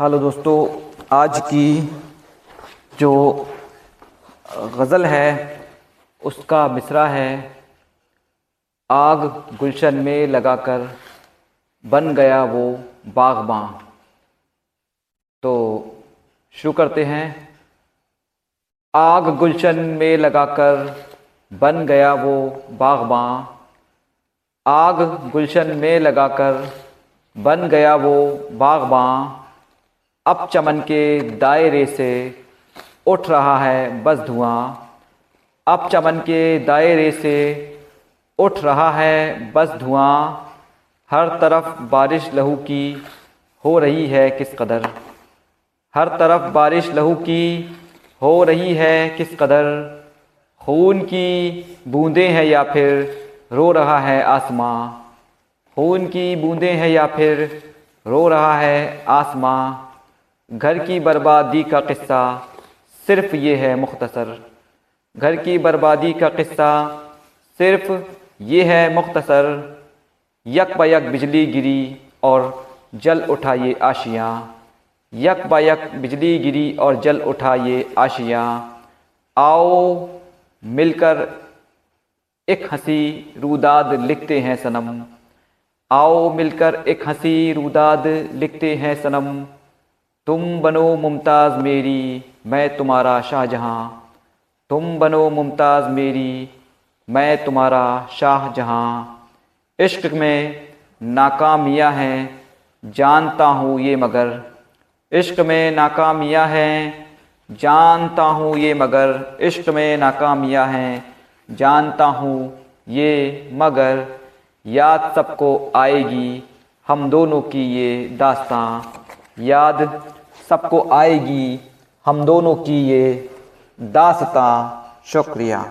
Hello दोस्तों, आज की जो गज़ल है, उसका मिसरा है, आग गुलशन में लगाकर बन गया वो बागबां तो शुरू करते हैं। आग गुलशन में लगाकर बन गया वो बागबां आग गुलशन में लगाकर बन गया वो बागबां अब चमन के दायरे से उठ रहा है बस धुआँ। अब चमन के दायरे से उठ रहा है बस धुआँ। हर तरफ़ बारिश लहू की हो रही है किस कदर? हर तरफ़ बारिश लहू की हो रही है किस कदर? खून की बूंदें हैं या फिर रो रहा है आसमां? खून की बूंदें हैं या फिर रो रहा है आसमां? घर की बर्बादी का किस्सा सिर्फ़ ये है मुख्तसर। घर की बर्बादी का किस्सा सिर्फ़ ये है मुख्तसर। यक बयक बिजली गिरी और जल उठा ये आशियाँ। यक बयक बिजली गिरी और जल उठा ये आशियाँ। आओ मिलकर एक हँसी रुदाद लिखते हैं सनम। आओ मिलकर एक हँसी रूदाद लिखते हैं सनम। तुम बनो मुमताज़ मेरी, मैं तुम्हारा शाहजहाँ। तुम बनो मुमताज़ मेरी, मैं तुम्हारा शाहजहाँ। इश्क में नाकामियाँ हैं, जानता हूँ ये मगर। इश्क में नाकामियाँ हैं, जानता हूँ ये मगर। इश्क में नाकामियाँ हैं, जानता हूँ ये मगर। याद सबको आएगी, हम दोनों की ये दास्तां। याद सबको आएगी हम दोनों की ये दासता शुक्रिया।